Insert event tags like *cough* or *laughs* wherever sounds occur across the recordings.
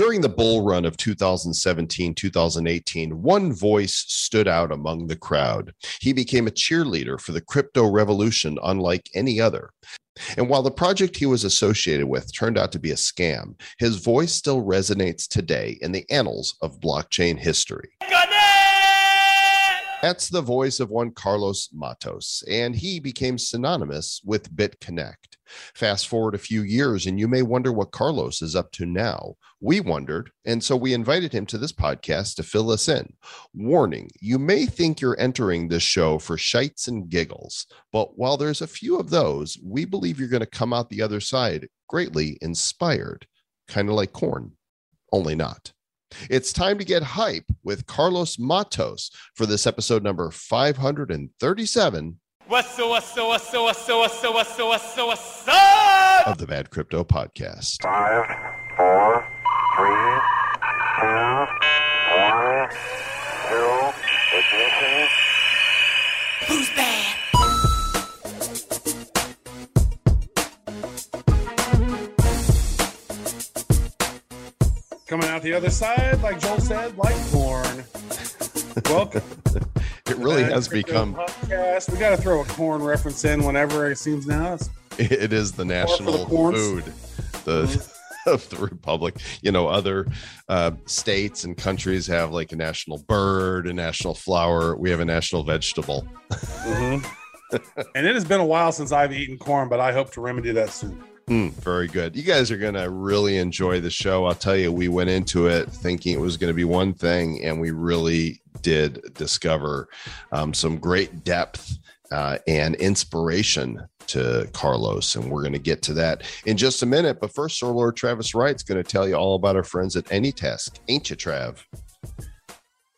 During the bull run of 2017 2018, one voice stood out among the crowd. He became a cheerleader for the crypto revolution unlike any other. And while the project he was associated with turned out to be a scam, his voice still resonates today in the annals of blockchain history. That's the voice of one Carlos Matos, and he became synonymous with BitConnect. Fast forward a few years, and you may wonder what Carlos is up to now. We wondered, and so we invited him to this podcast to fill us in. Warning you may think you're entering this show for shites and giggles, but while there's a few of those, we believe you're going to come out the other side greatly inspired, kind of like corn, only not. It's time to get hype with Carlos Matos for this episode number 537 What's so, what's so, what's so, what's so, what's so, what's so, what's so, what's up? of the Bad Crypto Podcast. Five, four, three, two, one, zero, ignition. Who's bad? Coming out the other side, like Joel said, like corn. Welcome. *laughs* It really has become, podcast. We got to throw a corn reference in whenever it seems now. It's it is the the national corns. food the, *laughs* of the Republic. You know, other uh, states and countries have like a national bird, a national flower. We have a national vegetable. *laughs* and it has been a while since I've eaten corn, but I hope to remedy that soon. Mm, very good. You guys are going to really enjoy the show. I'll tell you, we went into it thinking it was going to be one thing, and we really did discover um, some great depth uh, and inspiration to Carlos. And we're going to get to that in just a minute. But first, Sir Lord Travis Wright's going to tell you all about our friends at AnyTask. Ain't you, Trav? I'm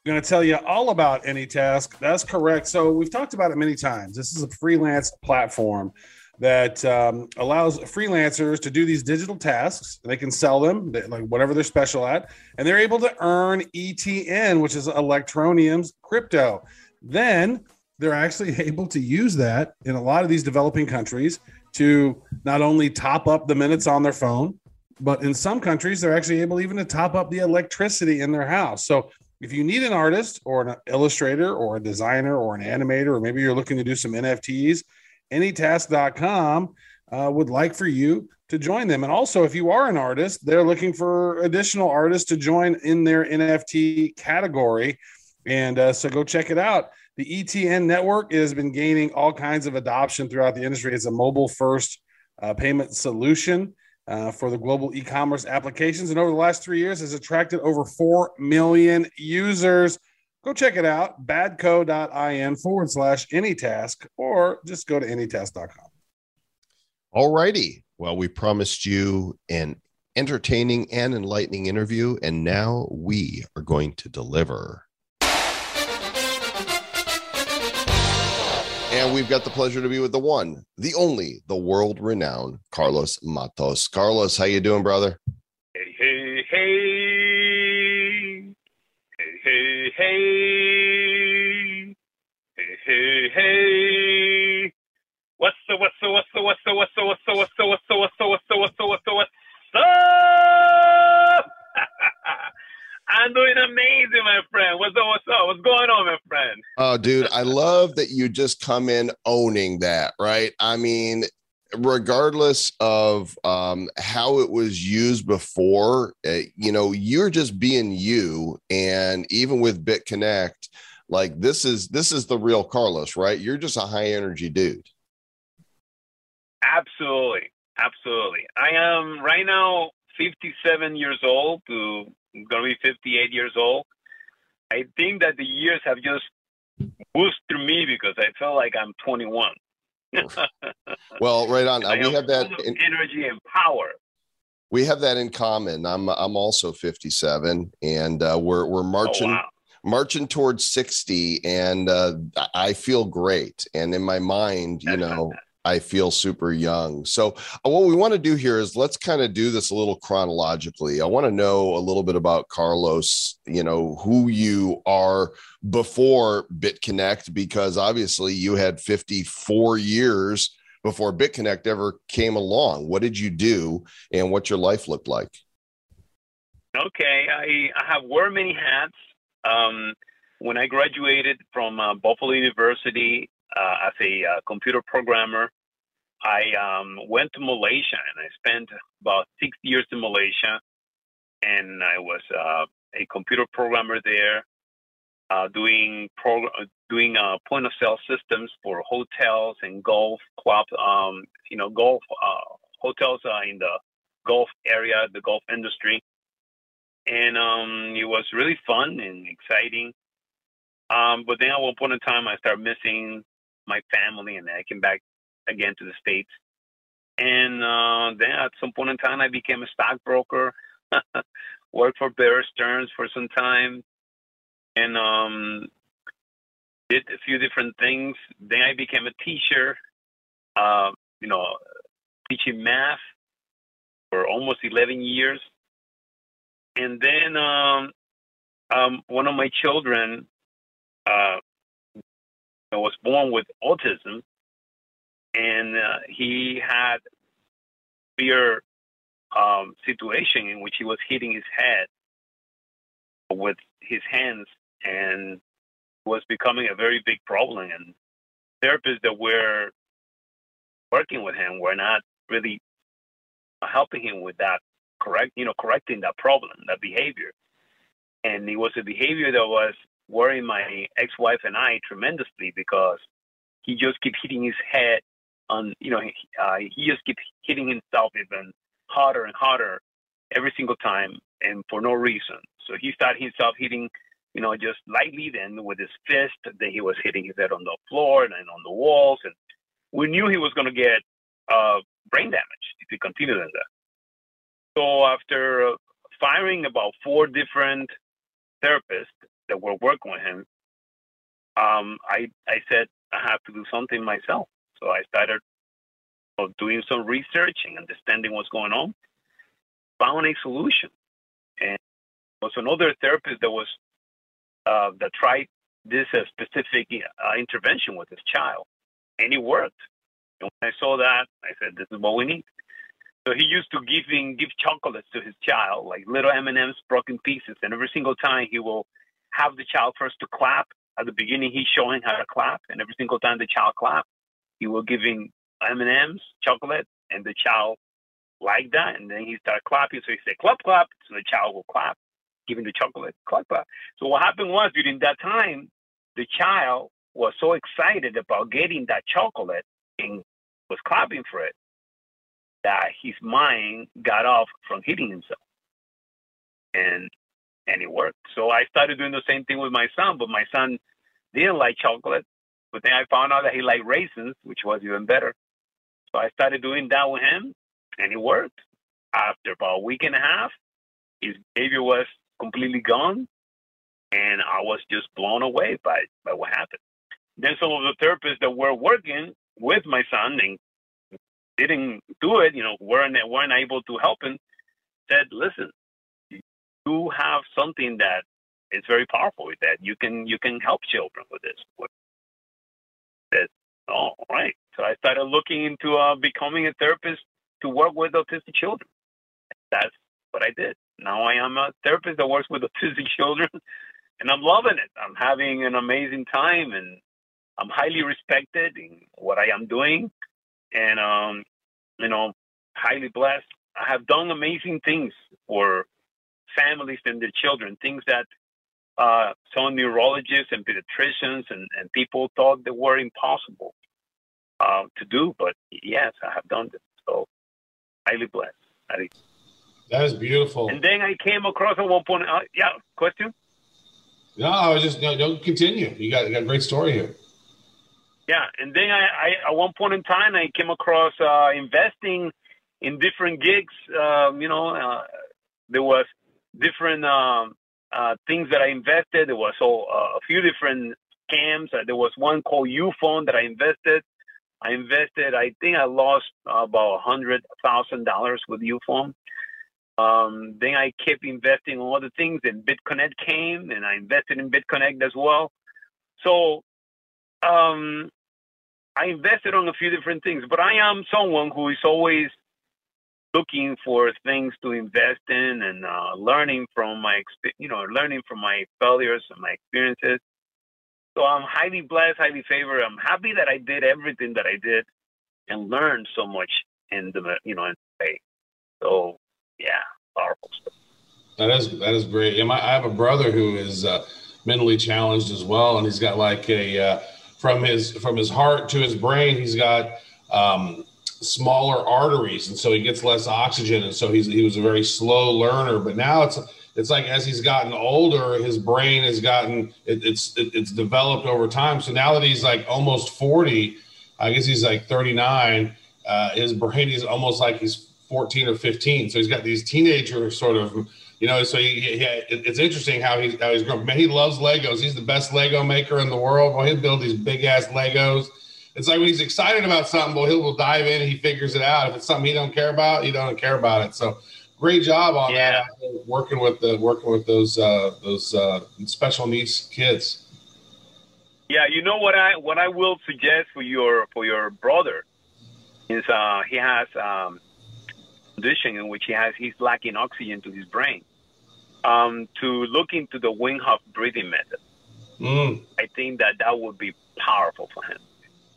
going to tell you all about AnyTask. That's correct. So we've talked about it many times. This is a freelance platform that um, allows freelancers to do these digital tasks. They can sell them, they- like whatever they're special at, and they're able to earn ETN, which is Electroneum's crypto. Then they're actually *laughs* able to use that in a lot of these developing countries to not only top up the minutes on their phone, but in some countries they're actually able even to top up the electricity in their house. So if you need an artist or an illustrator or a designer or an animator, or maybe you're looking to do some NFTs, anytask.com uh, would like for you to join them. And also, if you are an artist, they're looking for additional artists to join in their NFT category. And uh, so go check it out. The ETN network has been gaining all kinds of adoption throughout the industry. It's a mobile first uh, payment solution uh, for the global e-commerce applications, and over the last three years has attracted over four million users. Go check it out, badco.in forward slash anytask, or just go to anytask.com. All righty. Well, we promised you an entertaining and enlightening interview, and now we are going to deliver. And we've got the pleasure to be with the one, the only, the world-renowned Carlos Matos. Carlos, how you doing, brother? Hey, hey, hey. What's so, what's so, what's so, what's so, what's so, what's so, what's so, what's so, what's so, what's so, what's so, what's so, what's up? I'm doing amazing, my friend. What's up, what's up? What's going on, my friend? Oh, dude, I love that you just come in owning that, right? I mean, regardless of um, how it was used before, uh, you know, you're just being you. And even with BitConnect, like this is this is the real Carlos, right? You're just a high energy dude. Absolutely. Absolutely. I am right now 57 years old to to be 58 years old. I think that the years have just through me because I feel like I'm 21. *laughs* Well, right on. Uh, we have that. In, energy and power. we have that in common. I'm I'm also 57, and uh, we're we're marching. Oh, wow. marching towards 60 and uh, i feel great and in my mind you know i feel super young. So uh, what we want to do here is let's kind of do this a little chronologically. I want to know a little bit about carlos you know who you are before bitconnect because obviously you had 54 years before bitconnect ever came along. What did you do and what your life looked like? Okay, I, I have worn many hats. Um, when I graduated from uh, Buffalo University uh, as a uh, computer programmer, I um, went to Malaysia and I spent about six years in Malaysia. And I was uh, a computer programmer there, uh, doing pro- doing uh, point of sale systems for hotels and golf clubs, um, you know, golf hotels in the golf area, the golf industry and um, it was really fun and exciting. Um, but then at one point in time, I started missing my family, and I came back again to the states. And uh, then at some point in time, I became a stockbroker, *laughs* worked for Bear Stearns for some time, and um, did a few different things. Then I became a teacher, uh, you know, teaching math for almost 11 years and then um, um, one of my children uh, was born with autism, and uh, he had severe um, situation in which he was hitting his head with his hands, and was becoming a very big problem. And therapists that were working with him were not really helping him with that correct, you know, correcting that problem, that behavior. And it was a behavior that was worrying my ex-wife and I tremendously because he just kept hitting his head on, you know, uh, he just kept hitting himself even harder and harder every single time and for no reason. So he started himself hitting, you know, just lightly, then with his fist, then he was hitting his head on the floor and on the walls. And we knew he was going to get uh, brain damage if he continued like that. So after firing about four different therapists that were working with him, um, I I said I have to do something myself. So I started doing some research and understanding what's going on. Found a solution, and was another therapist that was uh, that tried this uh, specific uh, intervention with his child, and it worked. And when I saw that, I said, "This is what we need." So he used to giving give chocolates to his child, like little M and M's broken pieces, and every single time he will have the child first to clap. At the beginning, he's showing how to clap, and every single time the child clap, he will giving M and M's chocolate, and the child like that, and then he started clapping. So he said clap clap, so the child will clap, giving the chocolate clap clap. So what happened was during that time, the child was so excited about getting that chocolate and was clapping for it that his mind got off from hitting himself. And and it worked. So I started doing the same thing with my son, but my son didn't like chocolate. But then I found out that he liked raisins, which was even better. So I started doing that with him, and it worked. After about a week and a half, his behavior was completely gone, and I was just blown away by, by what happened. Then some of the therapists that were working with my son and didn't do it, you know, weren't weren't able to help him, said, "Listen, you have something that is very powerful with that. You can you can help children with this." "Oh, all right." So I started looking into uh, becoming a therapist to work with autistic children. That's what I did. Now I am a therapist that works with *laughs* autistic children, and I'm loving it. I'm having an amazing time, and I'm highly respected in what I am doing and um, you know, highly blessed. I have done amazing things for families and their children, things that uh, some neurologists and pediatricians and, and people thought they were impossible uh, to do. But yes, I have done this. So highly blessed. That is beautiful. And then I came across at one point. Uh, yeah, question? No, I was just no, don't continue. You got, you got a great story here. Yeah, and then I, I at one point in time I came across uh, investing in different gigs. Um, you know, uh, there was different um, uh, things that I invested. There was so, uh, a few different scams. Uh, there was one called UFone that I invested. I invested. I think I lost about a hundred thousand dollars with UFone. Um, then I kept investing on other things, and BitConnect came, and I invested in BitConnect as well. So um, I invested on a few different things, but I am someone who is always looking for things to invest in and uh, learning from my you know learning from my failures and my experiences. So I'm highly blessed, highly favored. I'm happy that I did everything that I did and learned so much in the you know in the. So yeah, powerful stuff. That is that is great. Yeah, my, I have a brother who is uh, mentally challenged as well, and he's got like a uh, from his from his heart to his brain, he's got um, smaller arteries, and so he gets less oxygen, and so he's he was a very slow learner. But now it's it's like as he's gotten older, his brain has gotten it, it's it, it's developed over time. So now that he's like almost forty, I guess he's like thirty nine. Uh, his brain is almost like he's 14 or 15. So he's got these teenager sort of, you know, so he, he, it's interesting how he's, how he's grown. Man, he loves Legos. He's the best Lego maker in the world. Well, he'll build these big ass Legos. It's like when he's excited about something, well, he'll dive in and he figures it out. If it's something he don't care about, he don't care about it. So great job on Yeah. that, working with the, working with those, uh, those, uh, special needs kids. Yeah, you know what I what I will suggest for your for your brother is uh, he has um, condition in which he has he's lacking oxygen to his brain. Um, to look into the Wim Hof breathing method. Mm. I think that that would be powerful for him.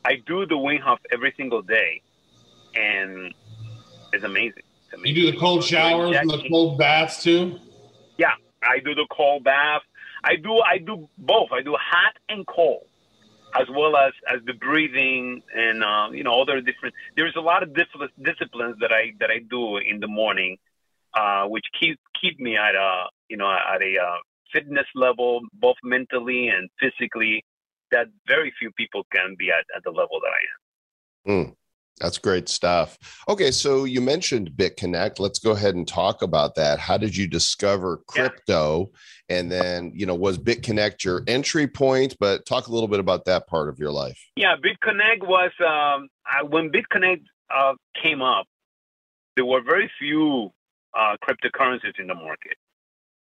I do the Wim Hof every single day, and it's amazing. It's You do the cold showers and the cold baths too? Yeah, I do the cold bath. I do I do both. I do hot and cold, as well as as the breathing and uh, you know other different. There's a lot of different disciplines that I that I do in the morning, uh, which keep keep me at a you know at a uh, fitness level, both mentally and physically, that very few people can be at, at the level that I am. That's great stuff. Okay, so you mentioned BitConnect. Let's go ahead and talk about that. How did you discover Yeah. crypto? And then, you know, was BitConnect your entry point? But talk a little bit about that part of your life. Yeah, BitConnect was um, I, when BitConnect uh, came up. There were very few uh, cryptocurrencies in the market.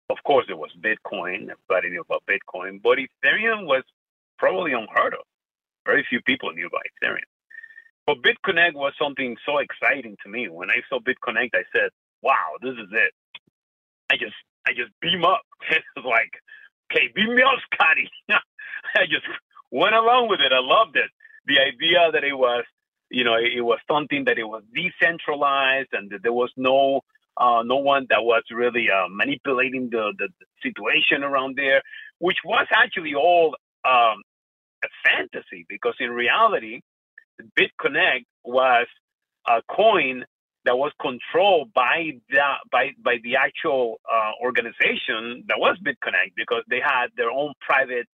Of course, there was Bitcoin. Everybody knew about Bitcoin, but Ethereum was probably unheard of. Very few people knew about Ethereum. But BitConnect was something so exciting to me. When I saw BitConnect, I said, "Wow, this is it." I just, I just beam up. *laughs* It was like, "Okay, beam me up, Scotty." *laughs* I just went along with it. I loved it. The idea that it was, you know, it, was something that it was decentralized and that there was no, uh, no one that was really uh, manipulating the, the, the situation around there, which was actually all um, a fantasy because in reality, BitConnect was a coin that was controlled by the by by the actual uh, organization that was BitConnect because they had their own private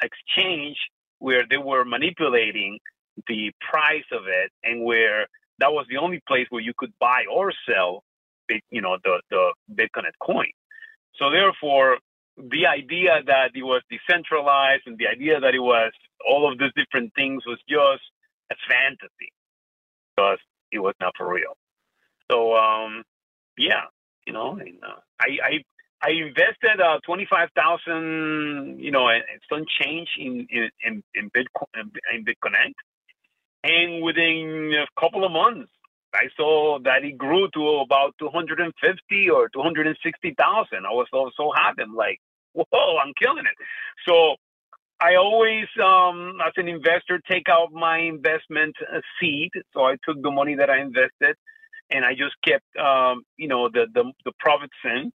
exchange where they were manipulating the price of it and where that was the only place where you could buy or sell you know the the BitConnect coin. So therefore the idea that it was decentralized and the idea that it was all of these different things was just a fantasy because it was not for real. So um yeah, you know, and, uh, I I I invested uh, twenty five thousand, you know, and some change in in in, in Bitcoin in BitConnect, and within a couple of months, I saw that it grew to about two hundred and fifty or two hundred and sixty thousand. I was so so happy. I'm like, whoa, I'm killing it. So I always, um, as an investor, take out my investment uh, seed. So I took the money that I invested, and I just kept, um, you know, the the, the profits in.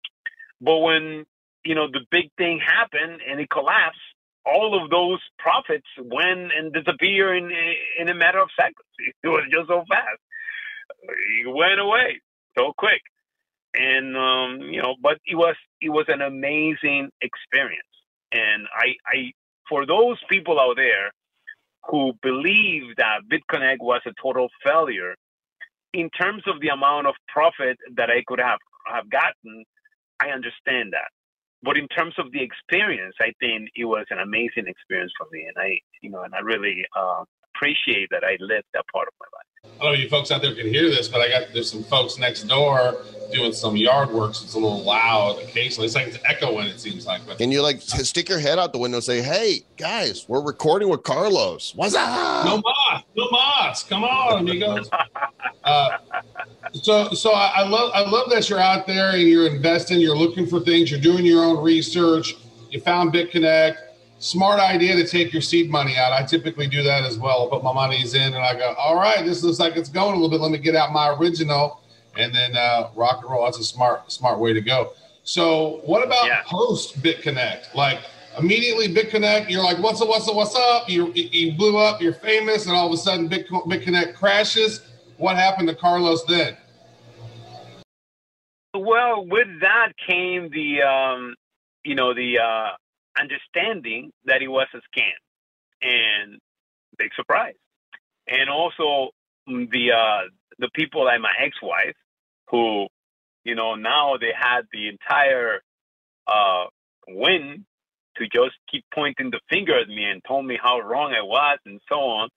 But when you know the big thing happened and it collapsed, all of those profits went and disappeared in in a matter of seconds. *laughs* It was just so fast. It went away so quick, and um, you know, but it was it was an amazing experience. And I, I for those people out there who believe that BitConnect was a total failure, in terms of the amount of profit that I could have have gotten, I understand that. But in terms of the experience, I think it was an amazing experience for me, and I, you know, and I really uh, appreciate that I lived that part of my life. I don't know if you folks out there can hear this, but I got there's some folks next door doing some yard work, so it's a little loud occasionally. It's like it's echoing, it seems like. But Can you like stick your head out the window and say, "Hey guys, we're recording with Carlos. What's up?" no moss, no moss. Come on, amigos. *laughs* Uh, So, so I, I love, I love that you're out there and you're investing. You're looking for things. You're doing your own research. You found BitConnect. Smart idea to take your seed money out. I typically do that as well. Put my money's in, and I go, all right, this looks like it's going a little bit. Let me get out my original, and then uh, rock and roll. That's a smart, smart way to go. So, what about Yeah. post BitConnect? Like immediately BitConnect, you're like, what's up, what's up, what's up? You you blew up, you're famous, and all of a sudden Bit, BitConnect crashes. What happened to Carlos then? Well, with that came the, um, you know, the uh, understanding that it was a scam, and big surprise, and also mm, the uh, the people like my ex-wife, who, you know, now they had the entire uh, win to just keep pointing the finger at me and told me how wrong I was and so on.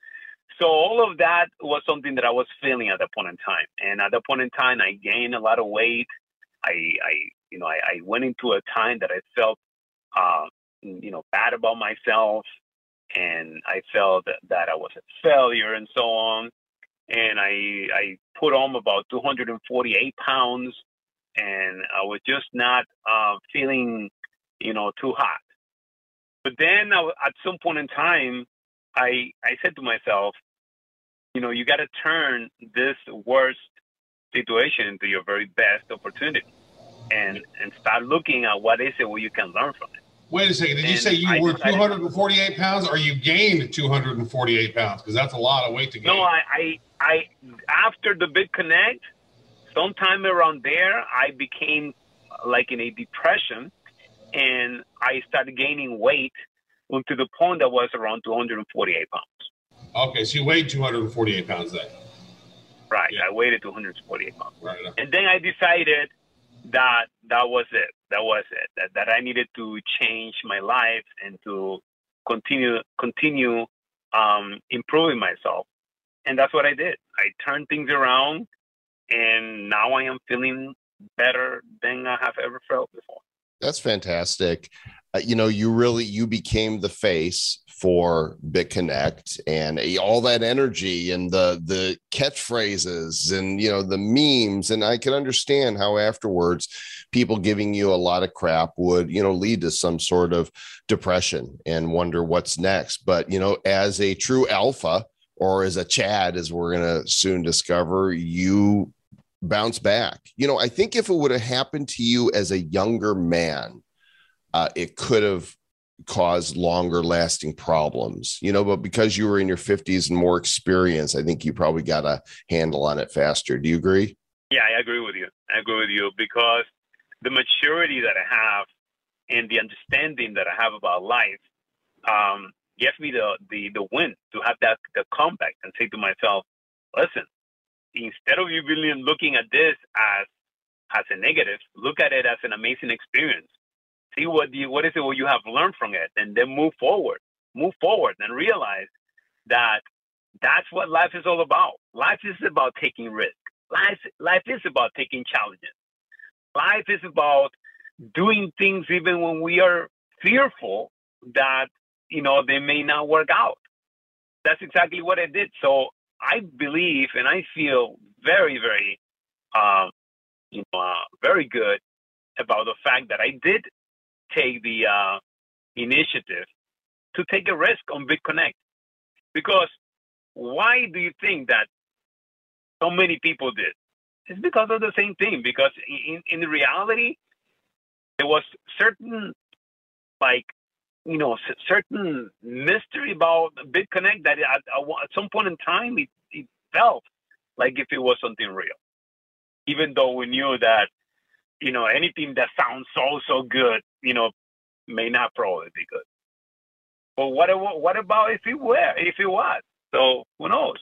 So all of that was something that I was feeling at that point in time, and at that point in time, I gained a lot of weight. I, I you know, I, I went into a time that I felt, uh, you know, bad about myself, and I felt that, I was a failure and so on. And I, I put on about 248 pounds, and I was just not uh, feeling, you know, too hot. But then I, at some point in time, I, I said to myself, you know, you got to turn this worst situation into your very best opportunity and and start looking at what is it where you can learn from it. Wait a second. Did you say you I were decided- 248 pounds, or you gained 248 pounds? Because that's a lot of weight to gain. No, I, I I after the BitConnect, sometime around there, I became uh, like in a depression, and I started gaining weight to the point that was around 248 pounds. okay, so you weighed 248 pounds then. Right, Yeah. I weighed 248 pounds. Right. and then I decided that that was it. That was it. That that I needed to change my life and to continue continue um, improving myself, and that's what I did. I turned things around, and now I am feeling better than I have ever felt before. That's fantastic. Uh, you know, you really you became the face for BitConnect and all that energy and the the catchphrases and you know the memes and I can understand how afterwards people giving you a lot of crap would you know lead to some sort of depression and wonder what's next. But you know, as a true alpha or as a Chad, as we're gonna soon discover, you bounce back. You know, I think if it would have happened to you as a younger man, uh, it could have caused longer lasting problems, you know, but because you were in your 50s and more experience, I think you probably got a handle on it faster. Do you agree? Yeah, I agree with you. I agree with you because the maturity that I have and the understanding that I have about life um, gives me the, the, the win to have that the comeback and say to myself, listen, instead of you really looking at this as as a negative, look at it as an amazing experience. See what you, what is it what you have learned from it, and then move forward. Move forward and realize that that's what life is all about. Life is about taking risks. Life life is about taking challenges. Life is about doing things even when we are fearful that you know they may not work out. That's exactly what I did. So I believe and I feel very very um, you know uh, very good about the fact that I did take the uh, initiative to take a risk on BitConnect. Because why do you think that so many people did? It's because of the same thing. Because in, in reality, there was certain, like, you know, certain mystery about BitConnect that at, at some point in time it, it felt like if it was something real. Even though we knew that, you know, anything that sounds so, so good, you know, may not probably be good. But what what about if it were, if it was? So who knows?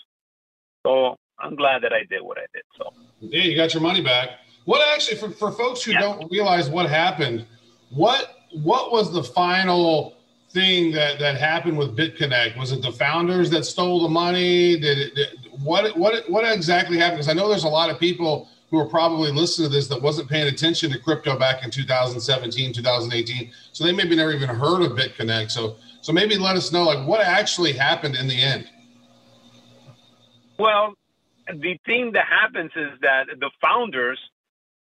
So I'm glad that I did what I did. So Yeah, you got your money back. What actually, for, for folks who Yeah. don't realize what happened, what what was the final thing that that happened with BitConnect? Was it the founders that stole the money? Did it? Did, what what what exactly happened? Because I know there's a lot of people who are probably listening to this that wasn't paying attention to crypto back in 2017, 2018. So they maybe never even heard of BitConnect. So so maybe let us know like what actually happened in the end. well, the thing that happens is that the founders,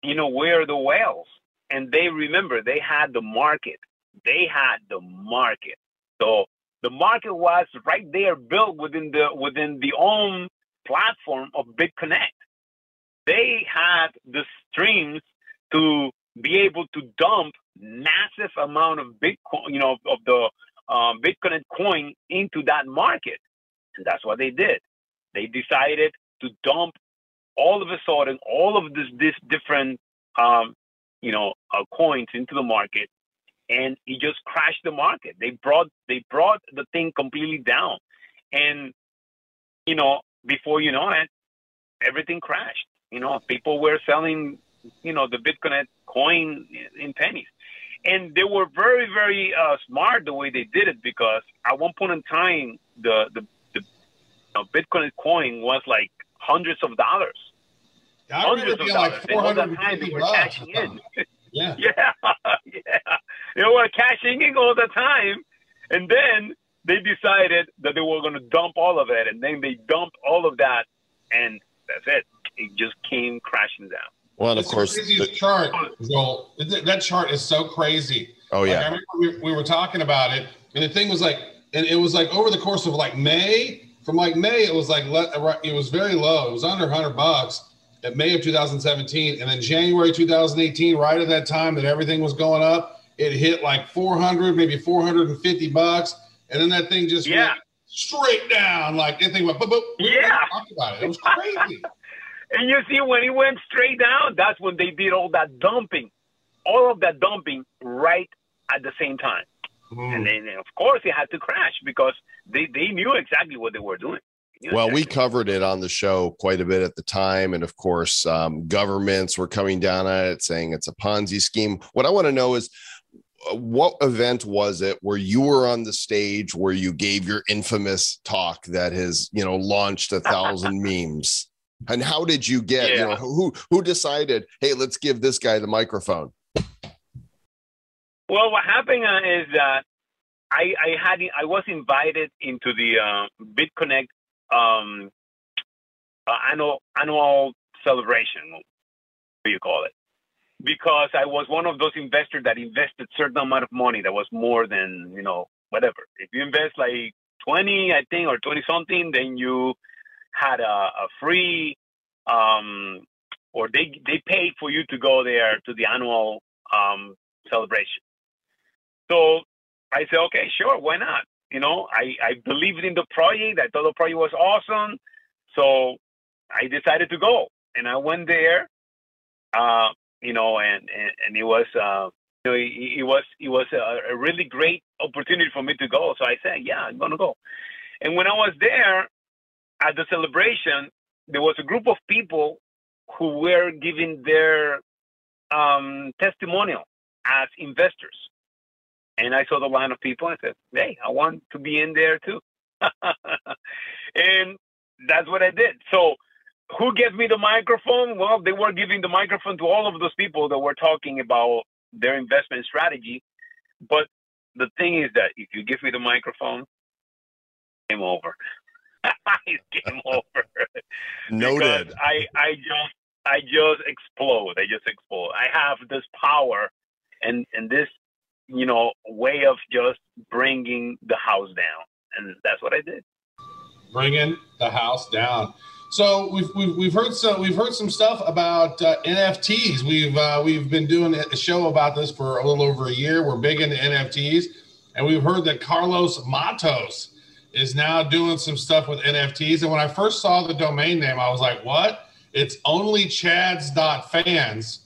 you know, were the whales, and they remember they had the market. They had the market. So the market was right there, built within the within the own platform of BitConnect. They had the streams to be able to dump massive amount of Bitcoin, you know, of the um, BitConnect coin into that market. And that's what they did. They decided to dump all of a sudden all of this this different um, you know uh, coins into the market, and it just crashed the market. They brought they brought the thing completely down, and you know before you know it, everything crashed. You know people were selling you know the Bitcoin coin in pennies. And they were very, very uh, smart the way they did it because at one point in time, the the, the you know, Bitcoin coin was like hundreds of dollars. I Hundreds of dollars. like And all the time they were cashing in. *laughs* *laughs* Yeah. yeah, *laughs* yeah. They were cashing in all the time, and then they decided that they were going to dump all of it, and then they dumped all of that, and that's it. It just came crashing down. Well, of It's course, the the- chart, Joel. That chart is so crazy. oh Like, I yeah, remember we, we were talking about it, and the thing was like, and it was like over the course of like May, from like May, it was like le- it was very low. It was under 100 bucks at May of 2017, and then January 2018, right at that time that everything was going up, it hit like 400, maybe 450 bucks, and then that thing just Yeah. went straight down. Like that thing went, boop, boop. We Yeah. talked about it. It was crazy. And you see, when it went straight down, that's when they did all that dumping, all of that dumping right at the same time. Mm. And then, of course, it had to crash because they, they knew exactly what they were doing. Well, we covered it on the show quite a bit at the time, and of course, um, governments were coming down on it, saying it's a Ponzi scheme. What I want to know is. uh, What event was it where you were on the stage where you gave your infamous talk that has, you know, launched a thousand *laughs* memes? And how did you get, you know, who who decided, hey, let's give this guy the microphone? Well, what happened uh, is that I, I had I was invited into the uh, BitConnect um, uh, annual annual celebration. What do you call it? Because I was one of those investors that invested certain amount of money that was more than you know whatever. If you invest like twenty, I think, or twenty something, then you had a, a free um, or they they paid for you to go there to the annual um, celebration. So I said, okay, sure, why not? You know, I, I believed in the project. I thought the project was awesome. So I decided to go. And I went there, uh, you know, and, and, and it was, uh, you know, it, it was, it was a, a really great opportunity for me to go. So I said, yeah, I'm going to go. And when I was there at the celebration, there was a group of people who were giving their um, testimonial as investors. And I saw the line of people. I said, "Hey, I want to be in there too." *laughs* and that's what I did. So, who gave me the microphone? Well, they were giving the microphone to all of those people that were talking about their investment strategy. But the thing is that if you give me the microphone, I'm over. *laughs* it's game *laughs* over. Noted. Because I, I just, I just explode. I just explode. I have this power, and and this, you know, way of just bringing the house down, and that's what I did. bringing the house down. So we've, we've, we've heard some we've heard some stuff about uh, NFTs. We've uh, we've been doing a show about this for a little over a year. We're big into NFTs, and we've heard that Carlos Matos is now doing some stuff with NFTs. And when I first saw the domain name, I was like, "What? It's only Chads.fans,"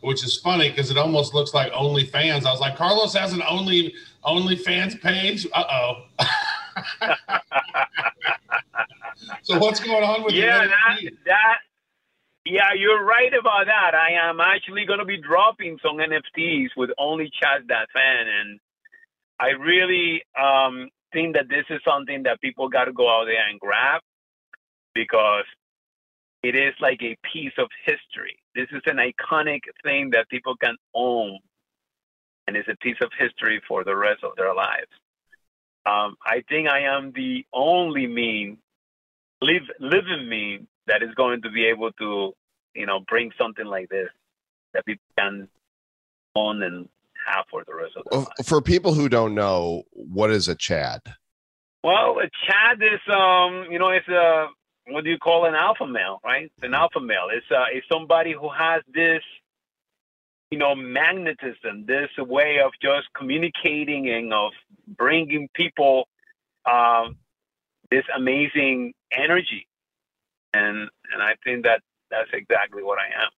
which is funny because it almost looks like OnlyFans. I was like, "Carlos has an Only OnlyFans page." Uh oh. *laughs* So what's going on with yeah, that, that. Yeah, you're right about that. I am actually going to be dropping some NFTs with only chat that fan, and I really um, think that this is something that people got to go out there and grab because it is like a piece of history. This is an iconic thing that people can own, and it's a piece of history for the rest of their lives. Um, I think I am the only mean live living meme that is going to be able to, you know, bring something like this that people can own and have for the rest of Well. For people who don't know, what is a Chad? Well, a Chad is, um, you know, it's a what do you call an alpha male, right? It's an alpha male. It's uh, it's somebody who has this, you know, magnetism, this way of just communicating and of bringing people um, this amazing energy, and and I think that that's exactly what I am.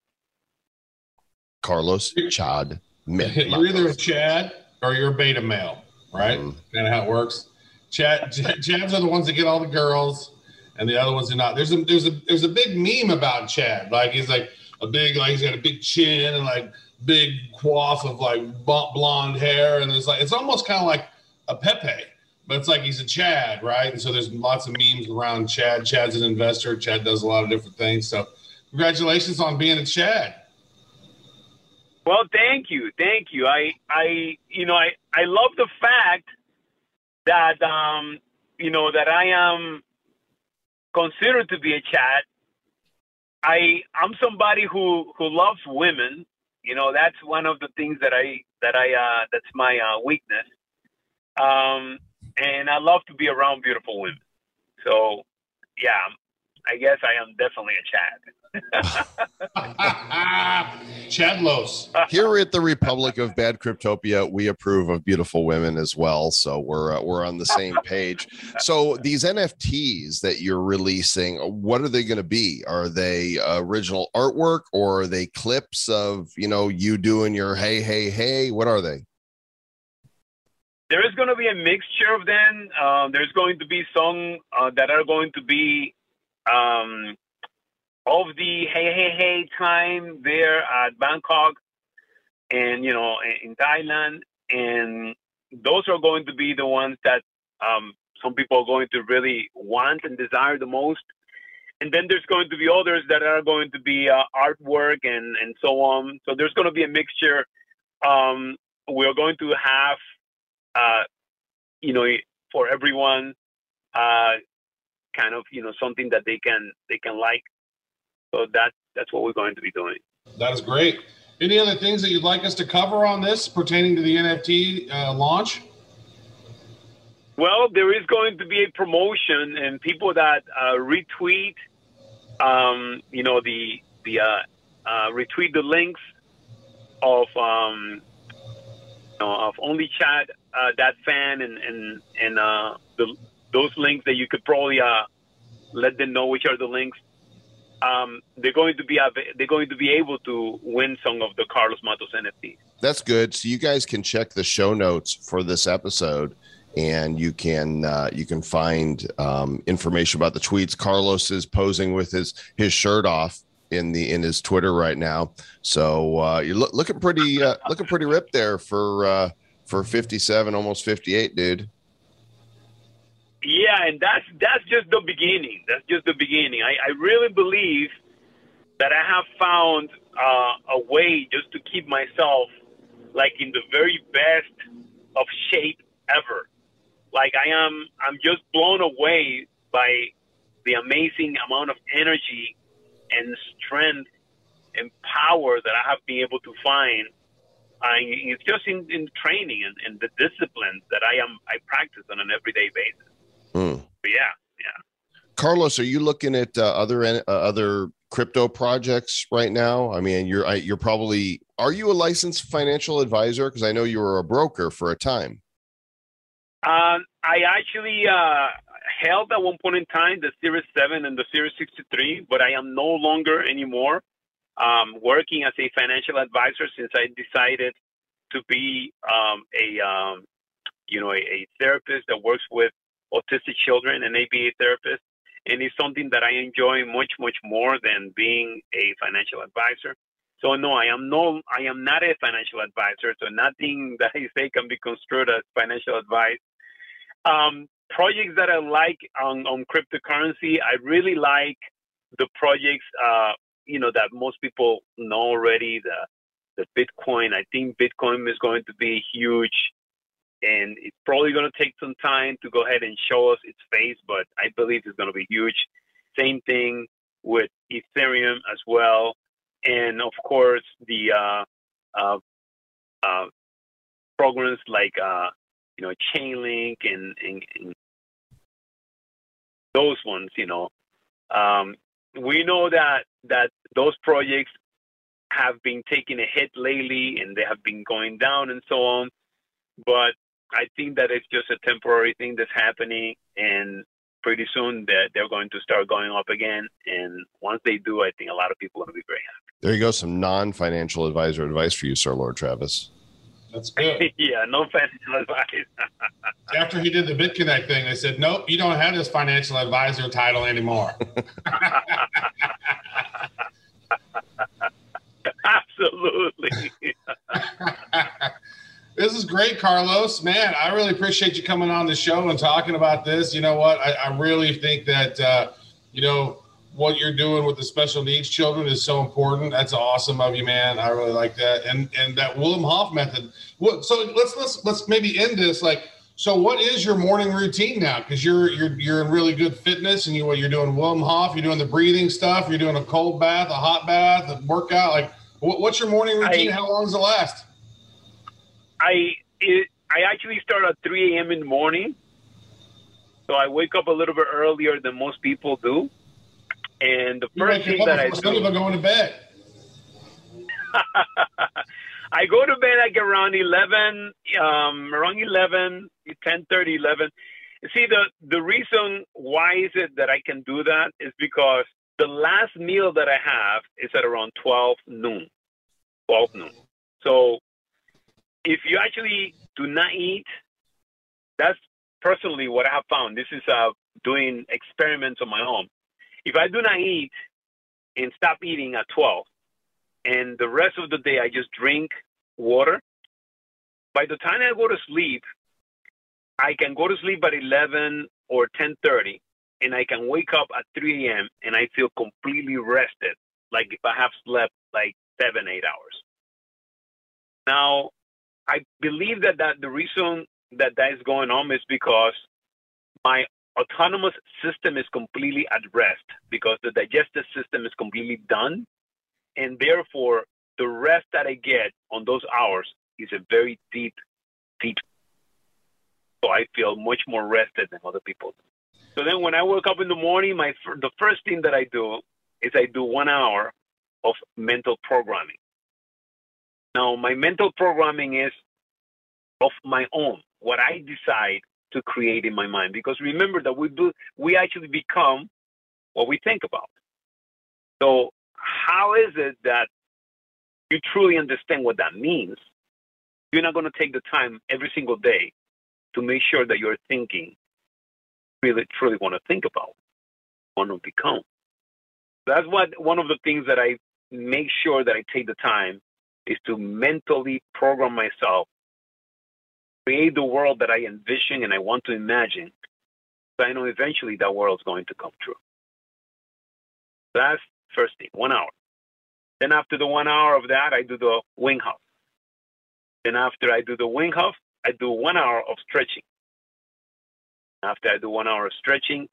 Carlos Chad. Mit- *laughs* You're either a Chad or you're a beta male, right? Mhm. Kind of how it works. Chad, Chads *laughs* are the ones that get all the girls, and the other ones are not. There's a there's a there's a big meme about Chad. Like he's like a big like he's got a big chin and like big quaff of like blonde hair, and it's like it's almost kind of like a Pepe, but it's like he's a Chad, right? And so there's lots of memes around Chad. Chad's an investor. Chad does a lot of different things. So congratulations on being a Chad. Well, thank you, thank you. I, I, you know, I, I love the fact that, um, you know, that I am considered to be a Chad. I, I'm somebody who, who loves women. You know, that's one of the things that I, that I, uh, that's my uh, weakness. Um, and I love to be around beautiful women. So, yeah, I guess I am definitely a Chad. *laughs* Chadlos. Here at the Republic of Bad Cryptopia, we approve of beautiful women as well. So we're uh, we're on the same page. So these NFTs that you're releasing, what are they going to be? Are they uh, original artwork or are they clips of you know you doing your hey hey hey? What are they? there is going to be a mixture of them. Uh, there's going to be some uh, that are going to be um, of the hey hey hey time there at Bangkok and you know in, Thailand, and those are going to be the ones that um, some people are going to really want and desire the most. And then there's going to be others that are going to be uh, artwork and, and so on. So there's going to be a mixture. Um, we're going to have uh, you know, for everyone, uh, kind of, you know, something that they can they can like. So that that's what we're going to be doing. That is great. Any other things that you'd like us to cover on this pertaining to the NFT uh, launch? Well, there is going to be a promotion, and people that uh, retweet, um, you know, the the uh, uh, retweet the links of um, you know, of only chat uh, that fan and and and uh, the, those links that you could probably uh, let them know which are the links. Um, they're going to be they're going to be able to win some of the Carlos Matos NFTs. That's good. So you guys can check the show notes for this episode, and you can uh, you can find um, information about the tweets. Carlos is posing with his his shirt off in the in his Twitter right now. So uh, you're look, looking pretty uh, looking pretty ripped there for uh, for 57, almost 58, dude. Yeah, and that's that's just the beginning. That's just the beginning. I, I really believe that I have found uh, a way just to keep myself like in the very best of shape ever. Like I am, I'm just blown away by the amazing amount of energy and strength and power that I have been able to find. I, it's just in, in training and, and the disciplines that I am I practice on an everyday basis. Hmm. But yeah, yeah. Carlos, are you looking at uh, other uh, other crypto projects right now? I mean, you're I, you're probably are you a licensed financial advisor? Because I know you were a broker for a time. Um, I actually uh, held at one point in time the Series 7 and the Series 63, but I am no longer anymore um, working as a financial advisor since I decided to be um, a um, you know a, a therapist that works with autistic children, and ABA therapist, and it's something that I enjoy much much more than being a financial advisor. So no, I am no, I am not a financial advisor. So nothing *laughs* that I say can be construed as financial advice. Um, projects that I like on, on cryptocurrency, I really like the projects, uh, you know, that most people know already. The the Bitcoin. I think Bitcoin is going to be huge, and it's probably going to take some time to go ahead and show us its face. But I believe it's going to be huge. Same thing with Ethereum as well, and of course the uh, uh, uh, programs like uh, you know Chainlink and, and, and those ones. You know, um, we know that that those projects have been taking a hit lately and they have been going down and so on. But I think that it's just a temporary thing that's happening, and pretty soon that they're going to start going up again. And once they do, I think a lot of people are going to be very happy. There you go. Some non-financial advisor advice for you, Sir Lord Travis. That's good. *laughs* yeah, no financial advice. *laughs* After he did the BitConnect thing, they said, "Nope, you don't have this financial advisor title anymore." *laughs* Absolutely. This is great, Carlos. Man, I really appreciate you coming on the show and talking about this. You know what? I, I really think that uh, you know what you're doing with the special needs children is so important. That's awesome of you, man. I really like that. And and that Wim Hof method. What? So let's let's let's maybe end this like. So what is your morning routine now? Because you're you're you're in really good fitness, and you what you're doing Wim Hof, you're doing the breathing stuff, you're doing a cold bath, a hot bath, a workout. Like, what, what's your morning routine? I- How long does it last? I it, I actually start at 3 a.m. in the morning, so I wake up a little bit earlier than most people do. And the first thing that I before some people do, going to bed. *laughs* I go to bed like around 11, um, around 11, 10, 11. See, the, the reason why is it that I can do that is because the last meal that I have is at around 12 noon, 12 noon. So if you actually do not eat, that's personally what I have found. This is uh, doing experiments on my own. If I do not eat and stop eating at 12, and the rest of the day I just drink water, by the time I go to sleep, I can go to sleep at 11 or 10:30, and I can wake up at 3 a.m. and I feel completely rested, like if I have slept like seven, eight hours. Now, I believe that, that the reason that that is going on is because my autonomous system is completely at rest because the digestive system is completely done. And therefore, the rest that I get on those hours is a very deep, deep. So I feel much more rested than other people. So then when I wake up in the morning, my the first thing that I do is I do one hour of mental programming. Now, my mental programming is of my own, what I decide to create in my mind. Because remember that we do, we actually become what we think about. So, how is it that you truly understand what that means? You're not going to take the time every single day to make sure that you're thinking really, truly want to think about, want to become. That's what one of the things that I make sure that I take the time is to mentally program myself, create the world that I envision and I want to imagine. So I know eventually that world's going to come true. That's first thing, one hour. Then after the one hour of that, I do the Wim Hof. Then after I do the Wim Hof, I do one hour of stretching. After I do one hour of stretching,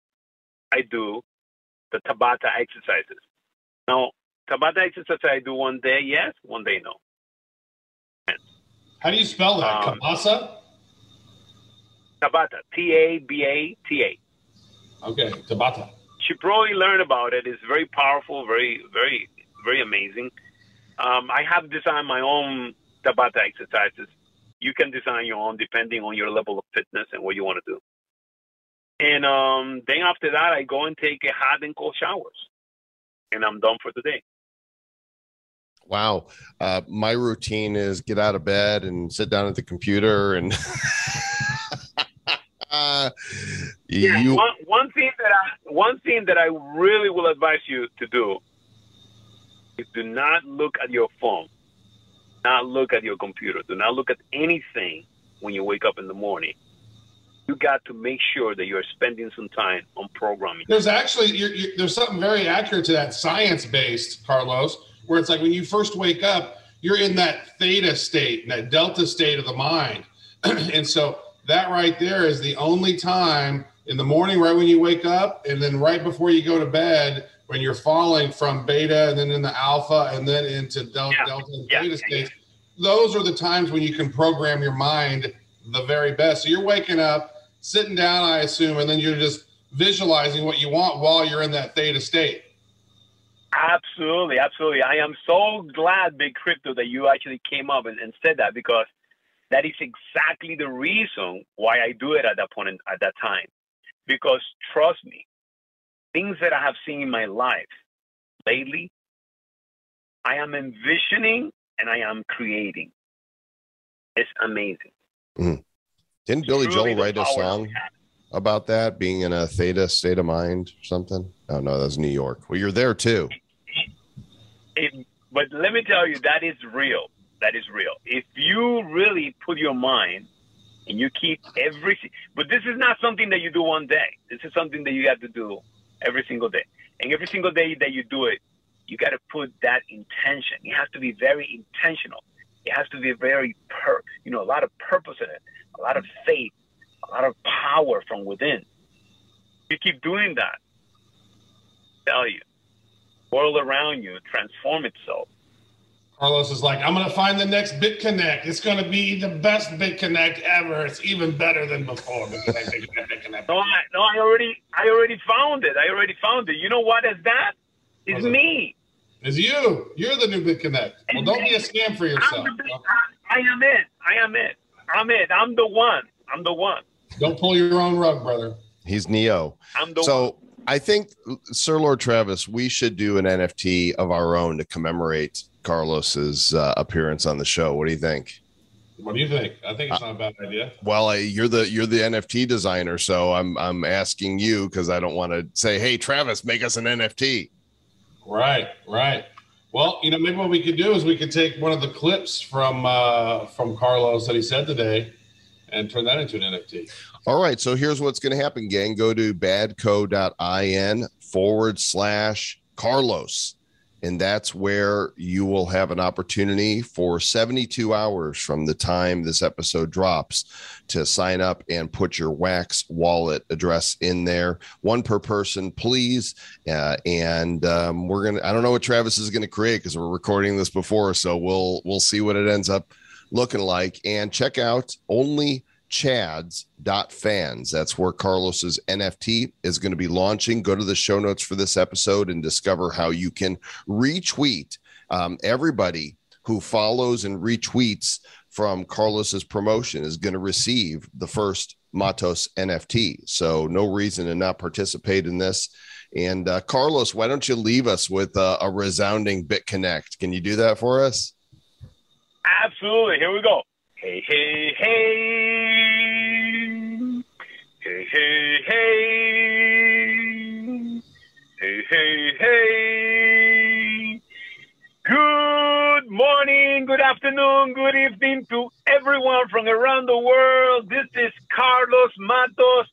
I do the Tabata exercises. Now, Tabata exercise I do one day yes, one day no. How do you spell that? Um, Kabasa? Tabata, T A B A T A. Okay, Tabata. should probably learn about it. It's very powerful, very, very, very amazing. Um, I have designed my own Tabata exercises. You can design your own depending on your level of fitness and what you want to do. And um, then after that, I go and take a hot and cold showers, and I'm done for the day. Wow. Uh, my routine is get out of bed and sit down at the computer and uh, *laughs* Yeah, you one, one thing that I one thing that I really will advise you to do is do not look at your phone, not look at your computer, do not look at anything when you wake up in the morning. You got to make sure that you're spending some time on programming. There's actually you're, you're, there's something very accurate to that science based, Carlos, where it's like when you first wake up, you're in that theta state, that delta state of the mind, *clears throat* and so that right there is the only time in the morning, right when you wake up, and then right before you go to bed, when you're falling from beta and then in the alpha and then into del- Yeah. delta and Yeah. theta states, those are the times when you can program your mind the very best. So you're waking up, sitting down, I assume, and then you're just visualizing what you want while you're in that theta state. Absolutely, absolutely. I am so glad, Big Crypto, that you actually came up and, and said that because that is exactly the reason why I do it at that point in, at that time. Because trust me, things that I have seen in my life lately, I am envisioning and I am creating. It's amazing. Mm-hmm. Didn't Billy Joel write a song about that being in a theta state of mind or something? Oh no, that's New York. Well, you're there too. It, but let me tell you, that is real. That is real. If you really put your mind and you keep every, but this is not something that you do one day. This is something that you have to do every single day. And every single day that you do it, you got to put that intention. You have to be very intentional. It has to be very per, you know, a lot of purpose in it, a lot of faith, a lot of power from within. You keep doing that. tell you, world around you transform itself. Carlos is like, I'm gonna find the next BitConnect. It's gonna be the best BitConnect ever. It's even better than before. No, I, no, I already, I already found it. I already found it. You know what is that? It's What's it? me. It's you. You're the new BitConnect. Well, don't be a scam for yourself. I'm the, I, I am it. I am it. I'm it. I'm the one. I'm the one. Don't pull your own rug, brother. He's Neo. I'm the one. I think Sir Lord Travis, we should do an NFT of our own to commemorate Carlos's uh, appearance on the show. What do you think? What do you think? I think it's not a bad idea. Well, I, you're the you're the NFT designer, so I'm I'm asking you because I don't want to say, "Hey, Travis, make us an NFT." Right, right. Well, you know, maybe what we could do is we could take one of the clips from uh, from Carlos that he said today and turn that into an NFT. All right, so here's what's going to happen, gang. Go to badco.in forward slash Carlos, and that's where you will have an opportunity for 72 hours from the time this episode drops to sign up and put your Wax wallet address in there. One per person, please. Uh, and um, we're gonna. I don't know what Travis is going to create because we're recording this before, so we'll we'll see what it ends up looking like. And check out only chads.fans. That's where Carlos's NFT is going to be launching. Go to the show notes for this episode and discover how you can retweet um, everybody who follows and retweets from Carlos's promotion is going to receive the first Matos NFT. So no reason to not participate in this. And uh, Carlos, why don't you leave us with uh, a resounding BitConnect? Can you do that for us? Absolutely. Here we go. Hey, hey, hey. Hey, hey, hey. Hey, hey, hey. Good morning, good afternoon, good evening to everyone from around the world. This is Carlos Matos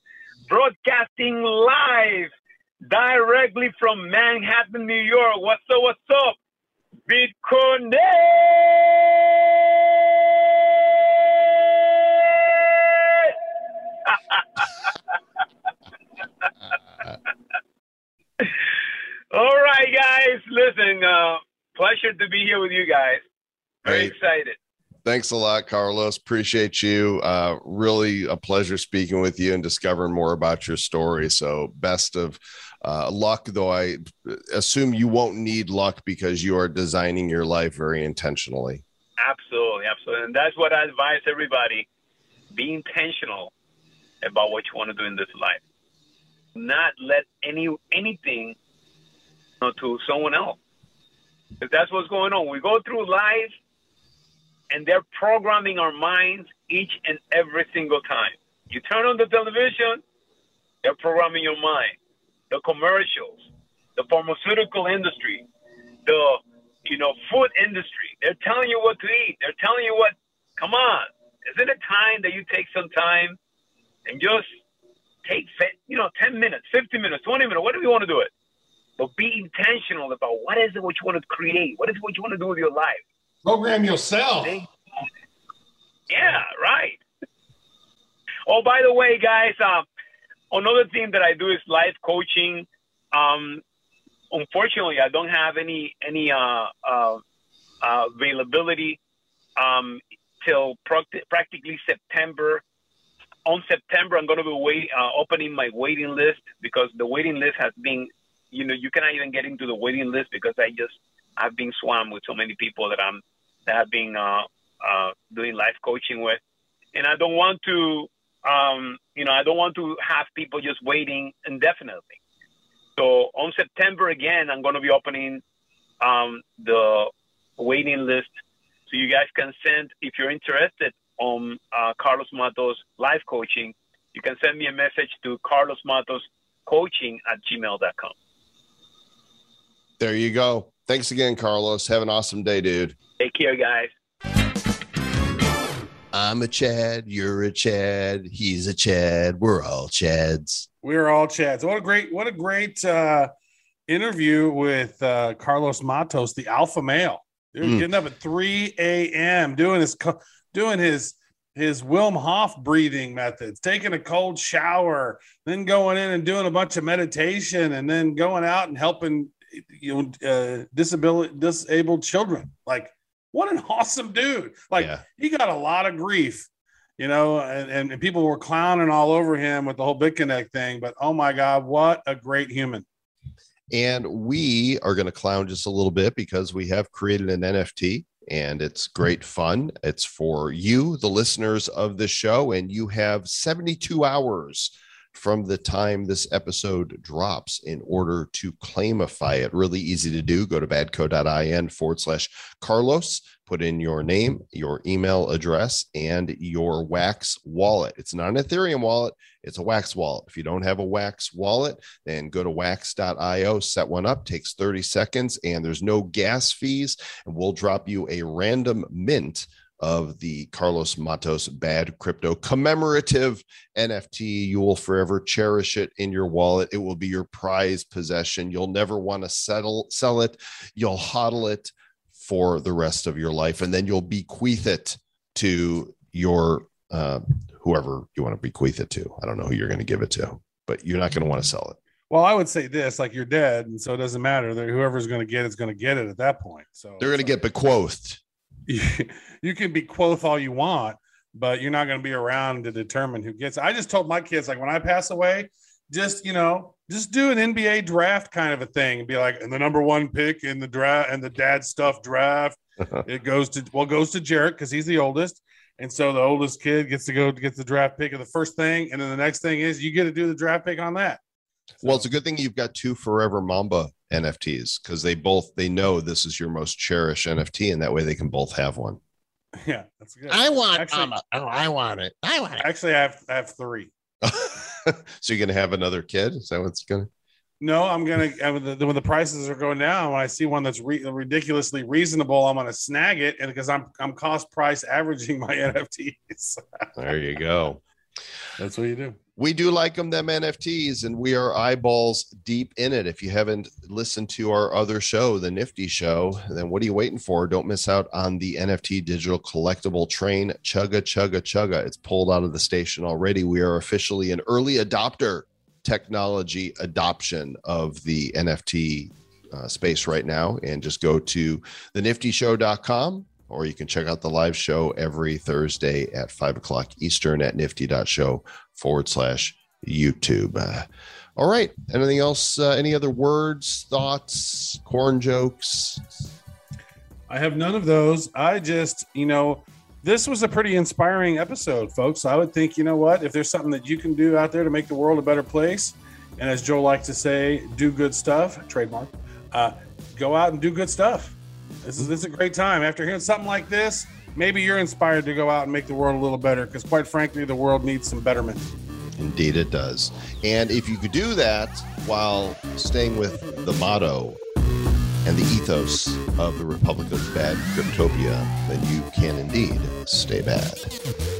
broadcasting live directly from Manhattan, New York. What's up? What's up? Bitcoin. *laughs* All right, guys. Listen, uh, pleasure to be here with you guys. Very Hey. excited. Thanks a lot, Carlos. Appreciate you. Uh, really a pleasure speaking with you and discovering more about your story. So, best of uh, luck, though I assume you won't need luck because you are designing your life very intentionally. Absolutely, absolutely. And that's what I advise everybody. Be intentional about what you want to do in this life. Not let any anything you know, to someone else. If that's what's going on. We go through life and they're programming our minds each and every single time. You turn on the television, they're programming your mind. The commercials, the pharmaceutical industry, the you know, food industry. They're telling you what to eat. They're telling you what. Come on, isn't it time that you take some time and just take, you know, ten minutes, fifty minutes, twenty minutes, whatever you want to do it, but be intentional about what is it what you want to create. What is it what you want to do with your life. Program yourself. Yeah, right. Oh, by the way, guys, um, another thing that I do is life coaching. Um, unfortunately, I don't have any any uh, uh, uh, availability um, till practi- practically September. On September, I'm going to be wait, uh, opening my waiting list because the waiting list has been, you know, you cannot even get into the waiting list because I just I've been swamped with so many people that I'm that have been uh, uh, doing life coaching with, and I don't want to, um, you know, I don't want to have people just waiting indefinitely. So on September again, I'm going to be opening um, the waiting list, so you guys can send if you're interested on uh, Carlos Matos live coaching. You can send me a message to Carlos Matos coaching at gmail.com. There you go. Thanks again, Carlos. Have an awesome day, dude. Take care, guys. I'm a Chad. You're a Chad. He's a Chad. We're all Chads. We're all Chads. What a great, what a great uh, interview with uh, Carlos Matos, the alpha male. Dude, Mm. getting up at 3 a.m. doing his co- doing his his Wim Hof breathing methods, taking a cold shower, then going in and doing a bunch of meditation, and then going out and helping you know uh, disability disabled children. Like, what an *laughs* awesome dude! Like, yeah. he got a lot of grief, you know, and, and, and people were clowning all over him with the whole BitConnect thing. But oh my God, what a great human! And we are going to clown just a little bit because we have created an NFT and it's great fun. It's for you, the listeners of the show, and you have 72 hours from the time this episode drops in order to claimify it. Really easy to do. Go to badco.in forward slash Carlos, put in your name, your email address, and your Wax wallet. It's not an Ethereum wallet, it's a Wax wallet. If you don't have a Wax wallet, then go to wax.io, set one up, takes 30 seconds, and there's no gas fees. And we'll drop you a random mint of the Carlos Matos Bad Crypto commemorative NFT. You will forever cherish it in your wallet. It will be your prized possession. You'll never want to settle sell it. You'll hodl it for the rest of your life, and then you'll bequeath it to your uh, whoever you want to bequeath it to. I don't know who you're going to give it to, but you're not going to want to sell it. Well, I would say this: like you're dead, and so it doesn't matter. That whoever's going to get it's going to get it at that point. So They're going to get bequothed. You, *laughs* you can be quoth all you want, but you're not going to be around to determine who gets. it. I just told my kids like when I pass away, just you know, just do an NBA draft kind of a thing and be like, and the number one pick in the draft and the dad stuff draft, *laughs* it goes to well goes to Jarrett because he's the oldest. And so the oldest kid gets to go get the draft pick of the first thing, and then the next thing is you get to do the draft pick on that. Well, it's a good thing you've got two Forever Mamba NFTs because they both they know this is your most cherished NFT, and that way they can both have one. *laughs* yeah, that's good. want Actually- Mama. Oh, I want it. I want it. Actually, I have I have three. *laughs* so you're gonna have another kid? Is that what's gonna? No, I'm gonna when the, when the prices are going down. When I see one that's re- ridiculously reasonable, I'm gonna snag it, and because I'm I'm cost price averaging my *laughs* NFTs. There you go. That's what you do. We do like them, them NFTs, and we are eyeballs deep in it. If you haven't listened to our other show, the Nifty Show, then what are you waiting for? Don't miss out on the NFT digital collectible train. Chugga, chugga, chugga. It's pulled out of the station already. We are officially an early adopter technology adoption of the NFT uh, space right now. And just go to theniftyshow.com or you can check out the live show every Thursday at five o'clock Eastern at nifty.show forward slash YouTube. Uh, all right. Anything else? Uh, any other words, thoughts, corn jokes? I have none of those. I just, you know, this was a pretty inspiring episode, folks. I would think, you know what, if there's something that you can do out there to make the world a better place, and as Joe likes to say, do good stuff, trademark, uh, go out and do good stuff. This is this is a great time. After hearing something like this, maybe you're inspired to go out and make the world a little better because, quite frankly, the world needs some betterment. Indeed, it does. And if you could do that while staying with the motto and the ethos of the Republic of Bad Cryptopia, then you can indeed stay bad.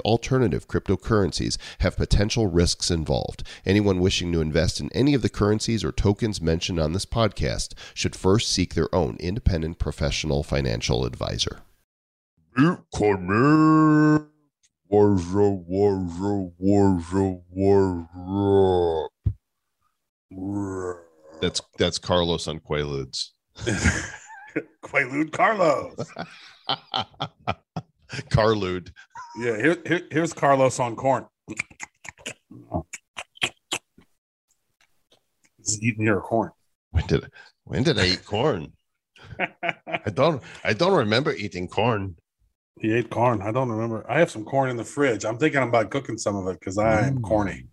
alternative cryptocurrencies have potential risks involved. Anyone wishing to invest in any of the currencies or tokens mentioned on this podcast should first seek their own independent professional financial advisor. Bitcoin. That's that's Carlos on Quaaludes. *laughs* Quaalude Carlos. *laughs* Carlude. Yeah, here, here, here's Carlos on corn. He's eating your corn. When did when did I eat corn? *laughs* I don't I don't remember eating corn. he ate corn. I don't remember. I have some corn in the fridge. I'm thinking about cooking some of it because I'm Mm. corny.